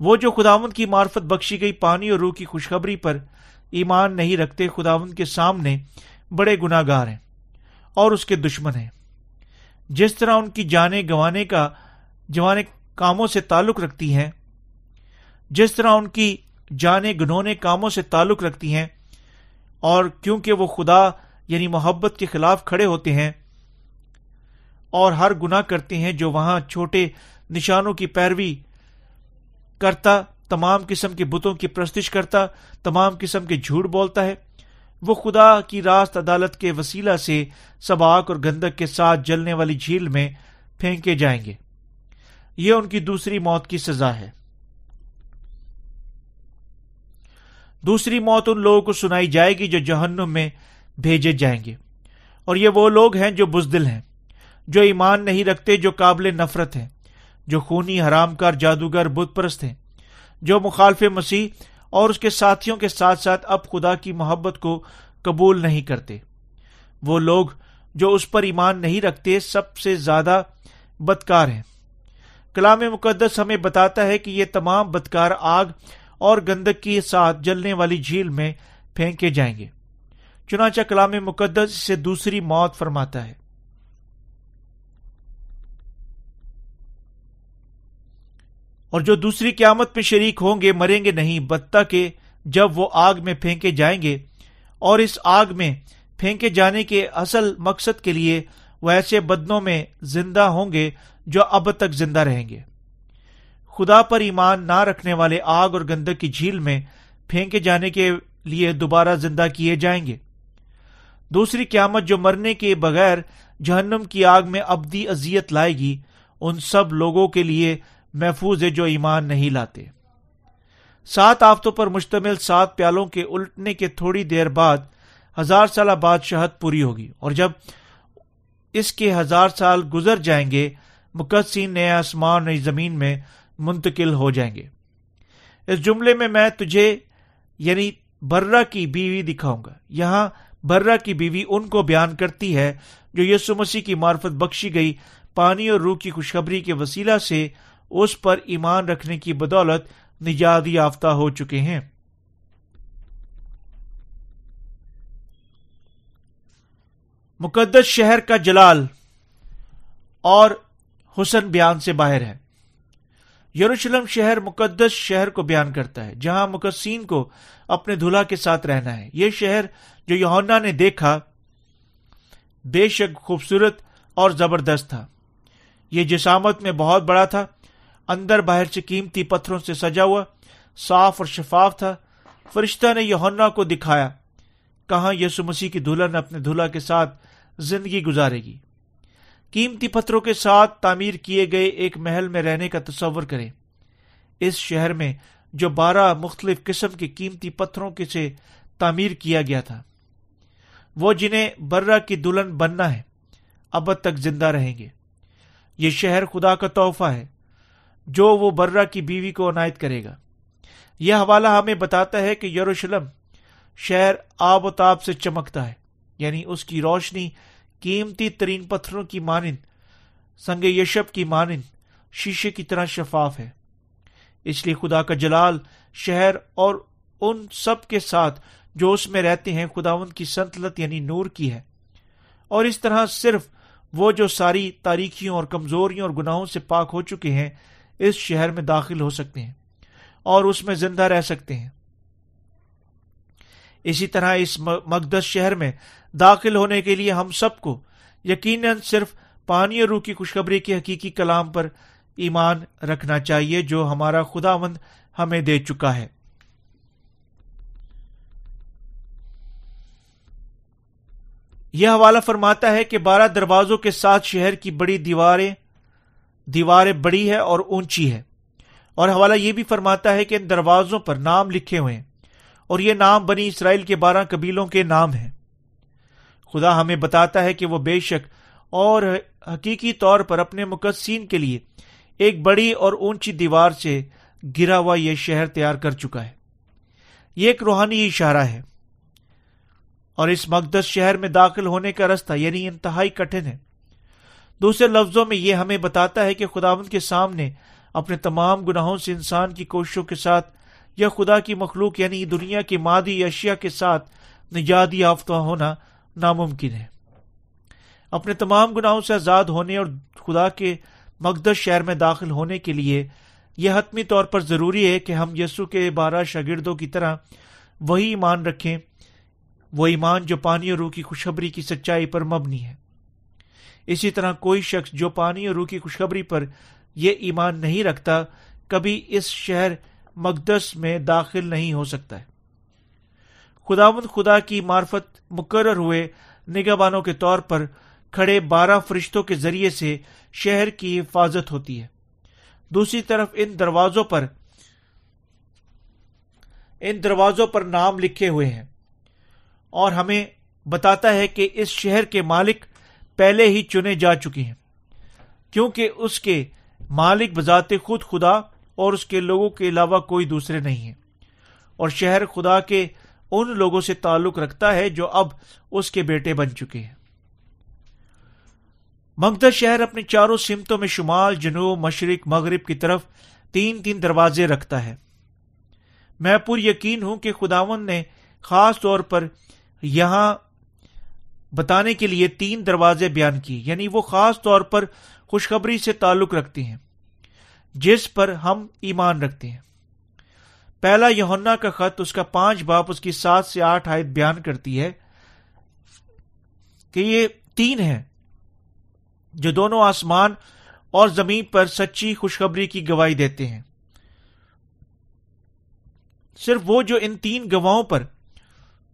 وہ جو خداون کی معرفت بخشی گئی پانی اور روح کی خوشخبری پر ایمان نہیں رکھتے خداون کے سامنے بڑے گناہ گار ہیں اور اس کے دشمن ہیں۔ جس طرح ان کی جانیں گنوانے کا جوانے کاموں سے تعلق رکھتی ہیں، جس طرح ان کی جانیں گنونے کاموں سے تعلق رکھتی ہیں اور کیونکہ وہ خدا یعنی محبت کے خلاف کھڑے ہوتے ہیں اور ہر گنا کرتے ہیں جو وہاں چھوٹے نشانوں کی پیروی کرتا، تمام قسم کے بتوں کی پرستش کرتا، تمام قسم کے جھوٹ بولتا ہے۔ وہ خدا کی راست عدالت کے وسیلہ سے سباک اور گندک کے ساتھ جلنے والی جھیل میں پھینکے جائیں گے۔ یہ ان کی دوسری موت کی سزا ہے۔ دوسری موت ان لوگوں کو سنائی جائے گی جو جہنم میں بھیجے جائیں گے۔ اور یہ وہ لوگ ہیں جو بزدل ہیں، جو ایمان نہیں رکھتے، جو قابل نفرت ہیں۔ جو خونی حرام کار جادوگر بت پرست ہیں، جو مخالف مسیح اور اس کے ساتھیوں کے ساتھ ساتھ اب خدا کی محبت کو قبول نہیں کرتے۔ وہ لوگ جو اس پر ایمان نہیں رکھتے سب سے زیادہ بدکار ہیں۔ کلام مقدس ہمیں بتاتا ہے کہ یہ تمام بدکار آگ اور گندک کے ساتھ جلنے والی جھیل میں پھینکے جائیں گے۔ چنانچہ کلام مقدس سے دوسری موت فرماتا ہے۔ اور جو دوسری قیامت میں شریک ہوں گے مریں گے نہیں بتہ کے جب وہ آگ میں پھینکے جائیں گے۔ اور اس آگ میں پھینکے جانے کے اصل مقصد کے لیے وہ ایسے بدنوں میں زندہ ہوں گے جو اب تک زندہ رہیں گے۔ خدا پر ایمان نہ رکھنے والے آگ اور گندک کی جھیل میں پھینکے جانے کے لیے دوبارہ زندہ کیے جائیں گے۔ دوسری قیامت جو مرنے کے بغیر جہنم کی آگ میں ابدی ازیت لائے گی، ان سب لوگوں کے لیے محفوظ ہے جو ایمان نہیں لاتے۔ سات آفتوں پر مشتمل سات پیالوں کے الٹنے کے تھوڑی دیر بعد ہزار سالہ بادشاہت پوری ہوگی اور جب اس کے ہزار سال گزر جائیں گے، مقدسین نئے آسمان، نئی زمین میں منتقل ہو جائیں گے۔ اس جملے میں میں تجھے یعنی برہ کی بیوی دکھاؤں گا۔ یہاں برہ کی بیوی ان کو بیان کرتی ہے جو یسو مسیح کی معرفت بخشی گئی، پانی اور روح کی خوشخبری کے وسیلہ سے اس پر ایمان رکھنے کی بدولت نجات یافتہ ہو چکے ہیں۔ مقدس شہر کا جلال اور حسن بیان سے باہر ہے۔ یروشلم شہر مقدس شہر کو بیان کرتا ہے، جہاں مقصین کو اپنے دلہا کے ساتھ رہنا ہے۔ یہ شہر جو یونا نے دیکھا، بے شک خوبصورت اور زبردست تھا۔ یہ جسامت میں بہت بڑا تھا۔ اندر باہر سے قیمتی پتھروں سے سجا ہوا، صاف اور شفاف تھا۔ فرشتہ نے یونا کو دکھایا۔ کہاں یسو مسیح کی دلہن اپنے دلہا کے ساتھ زندگی گزارے گی؟ قیمتی پتھروں کے ساتھ تعمیر کیے گئے ایک محل میں رہنے کا تصور کریں۔ اس شہر میں جو بارہ مختلف قسم کے قیمتی پتھروں کے سے تعمیر کیا گیا تھا۔ وہ جنہیں برا کی دلہن بننا ہے، اب تک زندہ رہیں گے۔ یہ شہر خدا کا تحفہ ہے۔ جو وہ برا کی بیوی کو عنایت کرے گا۔ یہ حوالہ ہمیں بتاتا ہے کہ یروشلم شہر آب و تاب سے چمکتا ہے یعنی اس کی روشنی قیمتی ترین پتھروں کی مانند، سنگ یشب کی مانند شیشے کی طرح شفاف ہے۔ اس لیے خدا کا جلال شہر اور ان سب کے ساتھ جو اس میں رہتے ہیں خداون کی سنتلت یعنی نور کی ہے۔ اور اس طرح صرف وہ جو ساری تاریخیوں اور کمزوریوں اور گناہوں سے پاک ہو چکے ہیں اس شہر میں داخل ہو سکتے ہیں اور اس میں زندہ رہ سکتے ہیں۔ اسی طرح اس مقدس شہر میں داخل ہونے کے لیے ہم سب کو یقیناً صرف پانی اور روح کی خوشخبری کے حقیقی کلام پر ایمان رکھنا چاہیے جو ہمارا خدا مند ہمیں دے چکا ہے۔ یہ حوالہ فرماتا ہے کہ بارہ دروازوں کے ساتھ شہر کی بڑی دیواریں دیواریں بڑی ہے اور اونچی ہے اور حوالہ یہ بھی فرماتا ہے کہ ان دروازوں پر نام لکھے ہوئے ہیں اور یہ نام بنی اسرائیل کے بارہ قبیلوں کے نام ہیں۔ خدا ہمیں بتاتا ہے کہ وہ بے شک اور حقیقی طور پر اپنے مقصین کے لیے ایک بڑی اور اونچی دیوار سے گرا ہوا یہ شہر تیار کر چکا ہے۔ یہ ایک روحانی اشارہ ہے۔ اور اس مقدس شہر میں داخل ہونے کا رستہ یعنی انتہائی کٹھن ہے۔ دوسرے لفظوں میں یہ ہمیں بتاتا ہے کہ خداوند کے سامنے اپنے تمام گناہوں سے انسان کی کوششوں کے ساتھ یا خدا کی مخلوق یعنی دنیا کی مادی اشیاء کے ساتھ نجات یافتہ ہونا ناممکن ہے۔ اپنے تمام گناہوں سے آزاد ہونے اور خدا کے مقدس شہر میں داخل ہونے کے لیے یہ حتمی طور پر ضروری ہے کہ ہم یسو کے بارہ شاگردوں کی طرح وہی ایمان رکھیں، وہ ایمان جو پانی اور روح کی خوشخبری کی سچائی پر مبنی ہے۔ اسی طرح کوئی شخص جو پانی اور روح کی خوشخبری پر یہ ایمان نہیں رکھتا، کبھی اس شہر مقدس میں داخل نہیں ہو سکتا ہے۔ خداوند خدا کی معرفت مقرر ہوئے نگہبانوں کے طور پر کھڑے بارہ فرشتوں کے ذریعے سے شہر کی حفاظت ہوتی ہے۔ دوسری طرف ان دروازوں پر، ان دروازوں پر نام لکھے ہوئے ہیں اور ہمیں بتاتا ہے کہ اس شہر کے مالک پہلے ہی چنے جا چکے ہیں۔ کیونکہ اس کے مالک بذات خود خدا اور اس کے لوگوں کے علاوہ کوئی دوسرے نہیں ہیں۔ اور شہر خدا کے ان لوگوں سے تعلق رکھتا ہے جو اب اس کے بیٹے بن چکے ہیں۔ مقدس شہر اپنی چاروں سمتوں میں شمال، جنوب، مشرق، مغرب کی طرف تین تین دروازے رکھتا ہے۔ میں پر یقین ہوں کہ خداون نے خاص طور پر یہاں بتانے کے لیے تین دروازے بیان کیے یعنی وہ خاص طور پر خوشخبری سے تعلق رکھتے ہیں، جس پر ہم ایمان رکھتے ہیں۔ پہلا یونا کا خط، اس کا پانچ باپ، اس کی سات سے آٹھ آیت بیان کرتی ہے کہ یہ تین ہیں جو دونوں آسمان اور زمین پر سچی خوشخبری کی گواہی دیتے ہیں۔ صرف وہ جو ان تین گواہوں پر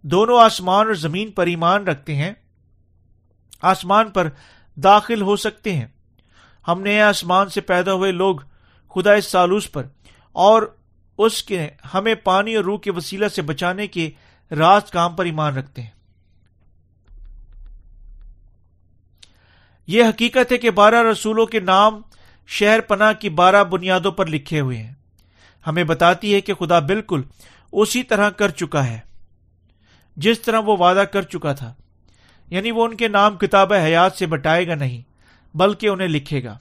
دونوں آسمان اور زمین پر ایمان رکھتے ہیں آسمان پر داخل ہو سکتے ہیں۔ ہم نے آسمان سے پیدا ہوئے لوگ خدا اس سالوس پر اور اس کے ہمیں پانی اور روح کے وسیلہ سے بچانے کے راز کام پر ایمان رکھتے ہیں۔ یہ حقیقت ہے کہ بارہ رسولوں کے نام شہر پناہ کی بارہ بنیادوں پر لکھے ہوئے ہیں۔ ہمیں بتاتی ہے کہ خدا بالکل اسی طرح کر چکا ہے، جس طرح وہ وعدہ کر چکا تھا۔ یعنی وہ ان کے نام کتاب حیات سے بٹائے گا نہیں، بلکہ انہیں لکھے گا۔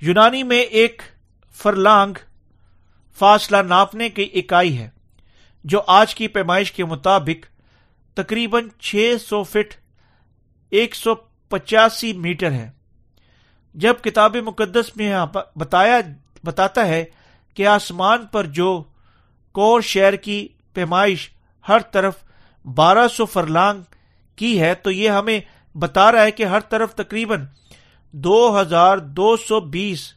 یونانی میں ایک فرلانگ فاصلہ ناپنے کی اکائی ہے، جو آج کی پیمائش کے مطابق تقریباً چھ سو فٹ، ایک سو پچاسی میٹر ہے۔ جب کتاب مقدس میں بتایا، بتاتا ہے کہ آسمان پر جو کور شہر کی پیمائش ہر طرف بارہ سو فرلانگ کی ہے، تو یہ ہمیں بتا رہا ہے کہ ہر طرف تقریباً دو ہزار دو سو بیس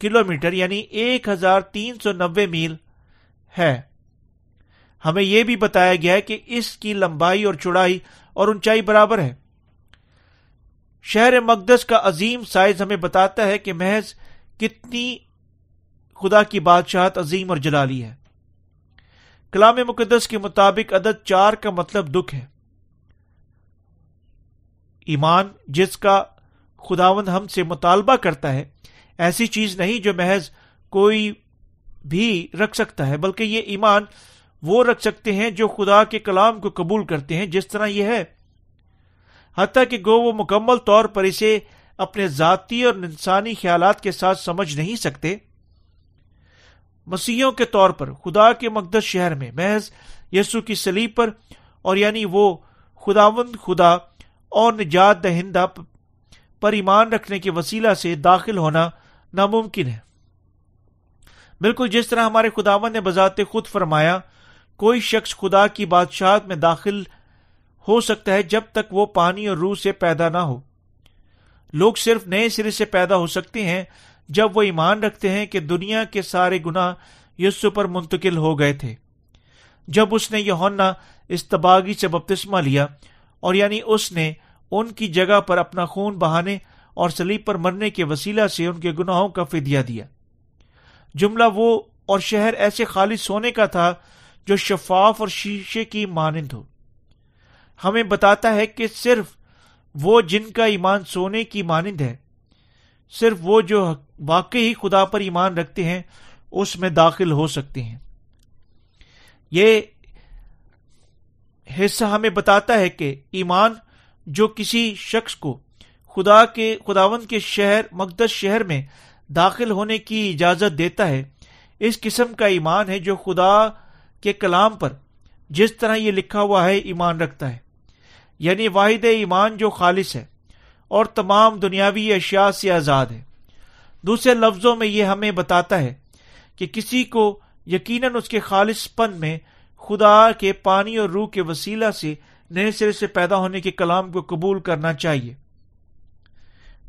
کلو میٹر یعنی ایک ہزار تین سو نبے میل ہے۔ ہمیں یہ بھی بتایا گیا ہے کہ اس کی لمبائی اور چوڑائی اور اونچائی برابر ہے۔ شہر مقدس کا عظیم سائز ہمیں بتاتا ہے کہ محض کتنی خدا کی بادشاہت عظیم اور جلالی ہے۔ کلام مقدس کے مطابق عدد چار کا مطلب دکھ ہے۔ ایمان جس کا خداوند ہم سے مطالبہ کرتا ہے، ایسی چیز نہیں جو محض کوئی بھی رکھ سکتا ہے، بلکہ یہ ایمان وہ رکھ سکتے ہیں جو خدا کے کلام کو قبول کرتے ہیں، جس طرح یہ ہے۔ حتیٰ کہ گو وہ مکمل طور پر اسے اپنے ذاتی اور انسانی خیالات کے ساتھ سمجھ نہیں سکتے۔ مسیحوں کے طور پر، خدا کے مقدس شہر میں، محض یسو کی سلیب پر، اور یعنی وہ خداوند خدا اور نجات دہندہ پر ایمان رکھنے کے وسیلہ سے داخل ہونا ناممکن ہے۔ بالکل جس طرح ہمارے خداون نے بذات خود فرمایا، کوئی شخص خدا کی بادشاہت میں داخل ہو سکتا ہے جب تک وہ پانی اور روح سے پیدا نہ ہو۔ لوگ صرف نئے سرے سے پیدا ہو سکتے ہیں جب وہ ایمان رکھتے ہیں کہ دنیا کے سارے گنا یسو پر منتقل ہو گئے تھے۔ جب اس نے یونا استباغی سے بپتسمہ لیا اور یعنی اس نے ان کی جگہ پر اپنا خون بہانے اور سلیب پر مرنے کے وسیلہ سے ان کے گناہوں کا فدیہ دیا۔ جملہ وہ اور شہر ایسے خالص سونے کا تھا جو شفاف اور شیشے کی مانند ہو۔ ہمیں بتاتا ہے کہ صرف وہ جن کا ایمان سونے کی مانند ہے صرف وہ جو واقعی خدا پر ایمان رکھتے ہیں، اس میں داخل ہو سکتے ہیں۔ یہ حصہ ہمیں بتاتا ہے کہ ایمان جو کسی شخص کو خدا کے خداون کے شہر، مقدس شہر میں داخل ہونے کی اجازت دیتا ہے، اس قسم کا ایمان ہے جو خدا کے کلام پر جس طرح یہ لکھا ہوا ہے، ایمان رکھتا ہے۔ یعنی واحد ایمان جو خالص ہے۔ اور تمام دنیاوی اشیاء سے آزاد ہے۔ دوسرے لفظوں میں یہ ہمیں بتاتا ہے کہ کسی کو یقیناً اس کے خالص پن میں خدا کے پانی اور روح کے وسیلہ سے نئے سرے سے پیدا ہونے کے کلام کو قبول کرنا چاہیے۔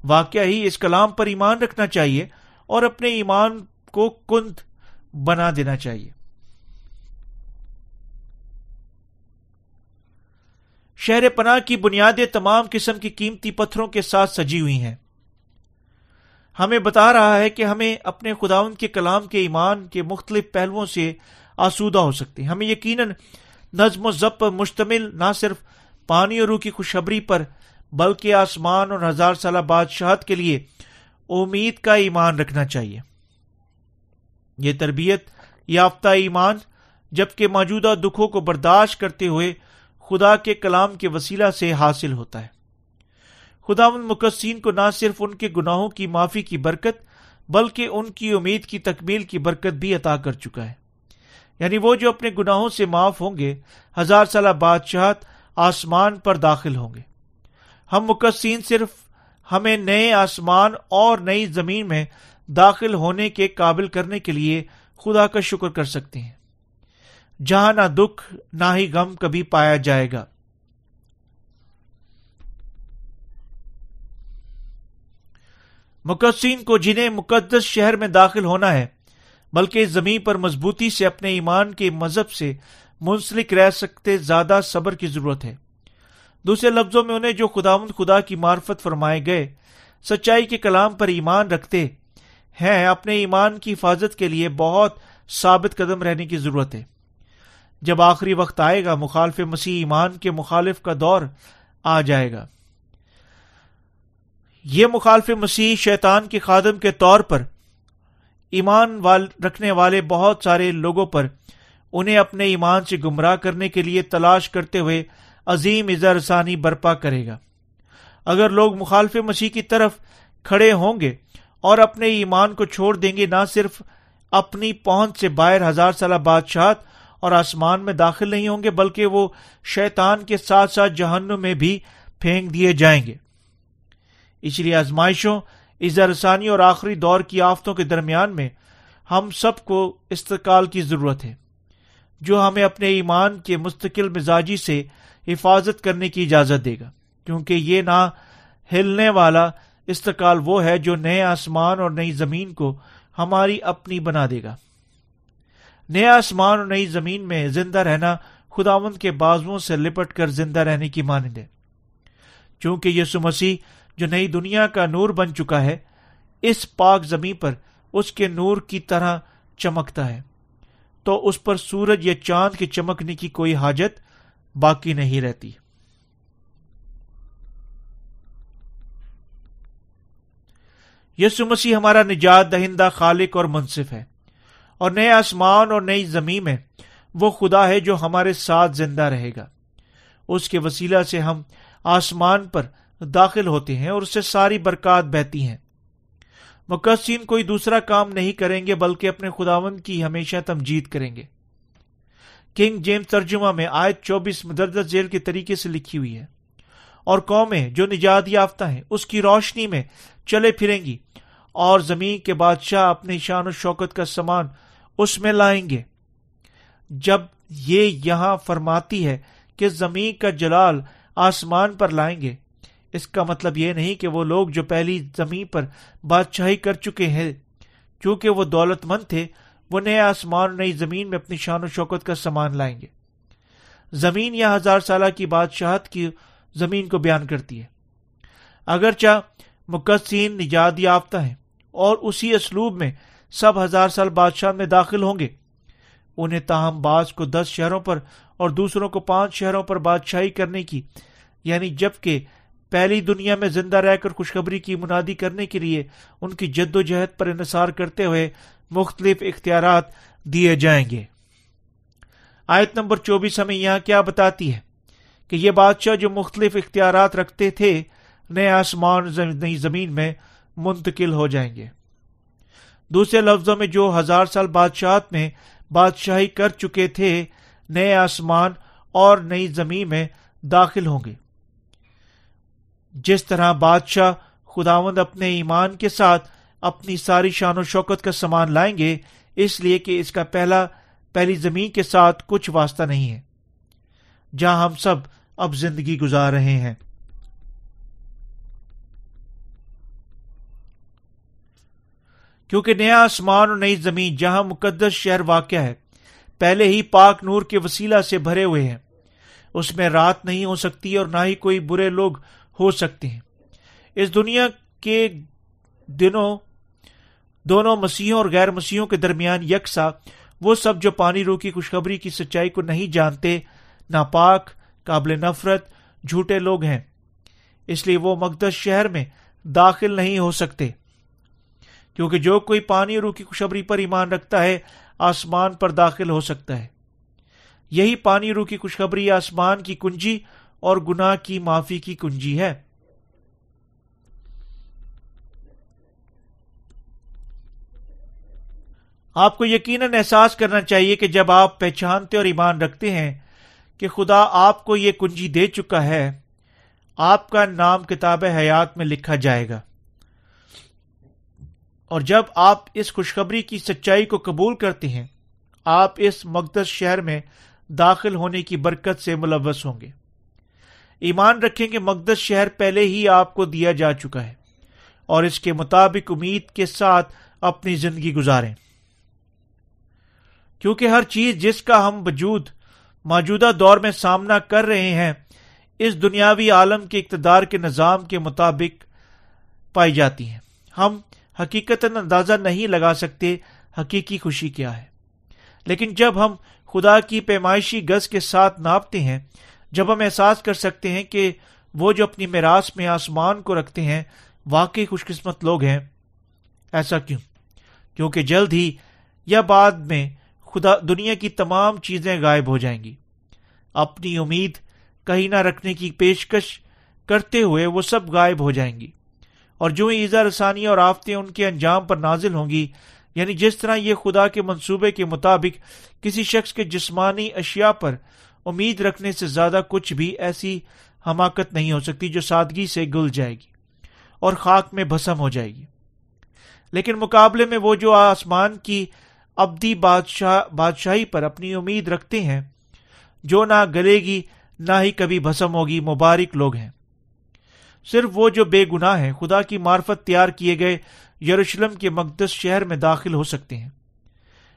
واقعہ ہی اس کلام پر ایمان رکھنا چاہیے اور اپنے ایمان کو کند بنا دینا چاہیے۔ شہر پناہ کی بنیادیں تمام قسم کی قیمتی پتھروں کے ساتھ سجی ہوئی ہیں۔ ہمیں بتا رہا ہے کہ ہمیں اپنے خداون کے کلام کے ایمان کے مختلف پہلوؤں سے آسودہ ہو سکتے ہیں۔ ہمیں یقیناً نظم و ضبط پر مشتمل نہ صرف پانی اور روح کی خوشخبری پر، بلکہ آسمان اور ہزار سالہ بادشاہت کے لیے امید کا ایمان رکھنا چاہیے۔ یہ تربیت، یافتہ ایمان، جبکہ موجودہ دکھوں کو برداشت کرتے ہوئے خدا کے کلام کے وسیلہ سے حاصل ہوتا ہے۔ خدا ان مقصین کو نہ صرف ان کے گناہوں کی معافی کی برکت، بلکہ ان کی امید کی تکمیل کی برکت بھی عطا کر چکا ہے۔ یعنی وہ جو اپنے گناہوں سے معاف ہوں گے، ہزار سالہ بادشاہت آسمان پر داخل ہوں گے۔ ہم مقصین صرف ہمیں نئے آسمان اور نئی زمین میں داخل ہونے کے قابل کرنے کے لیے خدا کا شکر کر سکتے ہیں۔ جہاں نہ دکھ نہ ہی غم کبھی پایا جائے گا۔ مقدسین کو جنہیں مقدس شہر میں داخل ہونا ہے، بلکہ زمین پر مضبوطی سے اپنے ایمان کے مذہب سے منسلک رہ سکتے زیادہ صبر کی ضرورت ہے۔ دوسرے لفظوں میں انہیں جو خدا خدا کی معرفت فرمائے گئے، سچائی کے کلام پر ایمان رکھتے ہیں، اپنے ایمان کی حفاظت کے لیے بہت ثابت قدم رہنے کی ضرورت ہے۔ جب آخری وقت آئے گا، مخالف مسیح ایمان کے مخالف کا دور آ جائے گا۔ یہ مخالف مسیح شیطان کے خادم کے طور پر ایمان وال، رکھنے والے بہت سارے لوگوں پر انہیں اپنے ایمان سے گمراہ کرنے کے لیے تلاش کرتے ہوئے عظیم اظہارسانی برپا کرے گا۔ اگر لوگ مخالف مسیح کی طرف کھڑے ہوں گے اور اپنے ایمان کو چھوڑ دیں گے، نہ صرف اپنی پہنچ سے باہر ہزار سالہ بادشاہت اور آسمان میں داخل نہیں ہوں گے، بلکہ وہ شیطان کے ساتھ ساتھ جہنم میں بھی پھینک دیے جائیں گے۔ اس لیے آزمائشوں رسانی اور آخری دور کی آفتوں کے درمیان میں ہم سب کو استقال کی ضرورت ہے، جو ہمیں اپنے ایمان کے مستقل مزاجی سے حفاظت کرنے کی اجازت دے گا۔ کیونکہ یہ نہ ہلنے والا استقال وہ ہے جو نئے آسمان اور نئی زمین کو ہماری اپنی بنا دے گا۔ نیا آسمان اور نئی زمین میں زندہ رہنا خداوند کے بازوؤں سے لپٹ کر زندہ رہنے کی مانند ہے چونکہ یسو مسیح جو نئی دنیا کا نور بن چکا ہے، اس پاک زمین پر اس کے نور کی طرح چمکتا ہے۔ تو اس پر سورج یا چاند کے چمکنے کی کوئی حاجت باقی نہیں رہتی۔ یسو مسیح ہمارا نجات دہندہ خالق اور منصف ہے۔ اور نئے آسمان اور نئی زمین میں وہ خدا ہے جو ہمارے ساتھ زندہ رہے گا۔ اس کے وسیلہ سے ہم آسمان پر داخل ہوتے ہیں اور اس سے ساری برکات بہتی ہیں۔ مقصین کوئی دوسرا کام نہیں کریں گے بلکہ اپنے خداون کی ہمیشہ تمجید کریں گے۔ کنگ جیمز ترجمہ میں آیت چوبیس مدرجہ ذیل کے طریقے سے لکھی ہوئی ہے۔ اور قومیں جو نجات یافتہ ہیں، اس کی روشنی میں چلے پھریں گی اور زمین کے بادشاہ اپنی شان و شوکت کا سامان اس میں لائیں گے۔ جب یہ یہاں فرماتی ہے کہ زمین کا جلال آسمان پر لائیں گے، اس کا مطلب یہ نہیں کہ وہ لوگ جو پہلی زمین پر بادشاہی کر چکے ہیں کیونکہ وہ دولت مند تھے، وہ نئے آسمان نئی زمین میں اپنی شان و شوکت کا سامان لائیں گے۔ زمین یا ہزار سالہ کی بادشاہت کی زمین کو بیان کرتی ہے۔ اگرچہ مقصین نجات یافتہ ہیں اور اسی اسلوب میں سب ہزار سال بادشاہ میں داخل ہوں گے۔ انہیں تاہم بعض کو دس شہروں پر اور دوسروں کو پانچ شہروں پر بادشاہی کرنے کی یعنی جبکہ پہلی دنیا میں زندہ رہ کر خوشخبری کی منادی کرنے کے لیے ان کی جد و جہد پر انحصار کرتے ہوئے مختلف اختیارات دیے جائیں گے۔ آیت نمبر چوبیس ہمیں یہاں کیا بتاتی ہے کہ یہ بادشاہ جو مختلف اختیارات رکھتے تھے، نئے آسمان نئی زمین میں منتقل ہو جائیں گے۔ دوسرے لفظوں میں جو ہزار سال بادشاہت میں بادشاہی کر چکے تھے، نئے آسمان اور نئی زمین میں داخل ہوں گے۔ جس طرح بادشاہ خداوند اپنے ایمان کے ساتھ اپنی ساری شان و شوکت کا سامان لائیں گے، اس لیے کہ اس کا پہلا، پہلی زمین کے ساتھ کچھ واسطہ نہیں ہے۔ جہاں ہم سب اب زندگی گزار رہے ہیں۔ کیونکہ نیا آسمان اور نئی زمین جہاں مقدس شہر واقع ہے، پہلے ہی پاک نور کے وسیلہ سے بھرے ہوئے ہیں۔ اس میں رات نہیں ہو سکتی اور نہ ہی کوئی برے لوگ ہو سکتے ہیں۔ اس دنیا کے دنوں، دونوں مسیحوں اور غیر مسیحوں کے درمیان یکساں، وہ سب جو پانی رو کی خوشخبری کی سچائی کو نہیں جانتے، ناپاک، قابل نفرت، جھوٹے لوگ ہیں۔ اس لیے وہ مقدس شہر میں داخل نہیں ہو سکتے۔ کیونکہ جو کوئی پانی روح کی خوشبری پر ایمان رکھتا ہے، آسمان پر داخل ہو سکتا ہے۔ یہی پانی روح کی خوشخبری آسمان کی کنجی اور گناہ کی معافی کی کنجی ہے۔ آپ کو یقیناً احساس کرنا چاہیے کہ جب آپ پہچانتے اور ایمان رکھتے ہیں کہ خدا آپ کو یہ کنجی دے چکا ہے، آپ کا نام کتاب حیات میں لکھا جائے گا۔ اور جب آپ اس خوشخبری کی سچائی کو قبول کرتے ہیں، آپ اس مقدس شہر میں داخل ہونے کی برکت سے ملوث ہوں گے۔ ایمان رکھیں کہ مقدس شہر پہلے ہی آپ کو دیا جا چکا ہے اور اس کے مطابق امید کے ساتھ اپنی زندگی گزاریں۔ کیونکہ ہر چیز جس کا ہم وجود موجودہ دور میں سامنا کر رہے ہیں، اس دنیاوی عالم کے اقتدار کے نظام کے مطابق پائی جاتی ہیں ہم حقیقت اندازہ نہیں لگا سکتے حقیقی خوشی کیا ہے۔ لیکن جب ہم خدا کی پیمائشی گز کے ساتھ ناپتے ہیں، جب ہم احساس کر سکتے ہیں کہ وہ جو اپنی میراث میں آسمان کو رکھتے ہیں، واقعی خوش قسمت لوگ ہیں، ایسا کیوں؟ کیونکہ جلد ہی یا بعد میں خدا، دنیا کی تمام چیزیں غائب ہو جائیں گی۔ اپنی امید کہیں نہ رکھنے کی پیشکش کرتے ہوئے وہ سب غائب ہو جائیں گی۔ اور جو ایزا رسانی اور آفتیں ان کے انجام پر نازل ہوں گی یعنی جس طرح یہ خدا کے منصوبے کے مطابق کسی شخص کے جسمانی اشیاء پر امید رکھنے سے زیادہ کچھ بھی ایسی حماقت نہیں ہو سکتی جو سادگی سے گل جائے گی اور خاک میں بھسم ہو جائے گی۔ لیکن مقابلے میں وہ جو آسمان کی ابدی بادشاہ بادشاہی پر اپنی امید رکھتے ہیں، جو نہ گلے گی، نہ ہی کبھی بھسم ہوگی، مبارک لوگ ہیں۔ صرف وہ جو بے گناہ ہیں، خدا کی معرفت تیار کیے گئے یروشلم کے مقدس شہر میں داخل ہو سکتے ہیں۔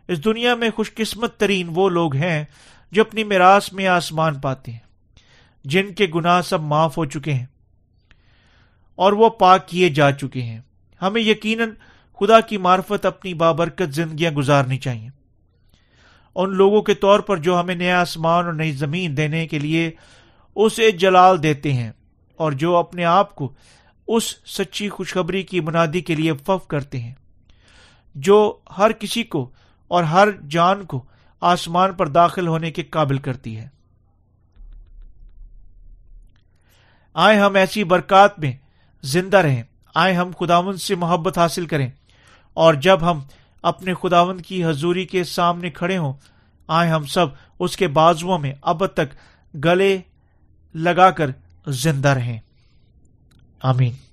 اس دنیا میں خوش قسمت ترین وہ لوگ ہیں جو اپنی میراث میں آسمان پاتے ہیں، جن کے گناہ سب معاف ہو چکے ہیں اور وہ پاک کیے جا چکے ہیں۔ ہمیں یقیناً خدا کی معرفت اپنی بابرکت زندگیاں گزارنی چاہیے۔ ان لوگوں کے طور پر جو ہمیں نیا آسمان اور نئی زمین دینے کے لیے اسے جلال دیتے ہیں۔ اور جو اپنے آپ کو اس سچی خوشخبری کی منادی کے لیے فف کرتے ہیں۔ جو ہر کسی کو اور ہر جان کو آسمان پر داخل ہونے کے قابل کرتی ہے۔ آئے ہم ایسی برکات میں زندہ رہیں۔ آئے ہم خداون سے محبت حاصل کریں۔ اور جب ہم اپنے خداون کی حضوری کے سامنے کھڑے ہوں آئے ہم سب اس کے بازو میں اب تک گلے لگا کر زندہ رہیں۔ آمین۔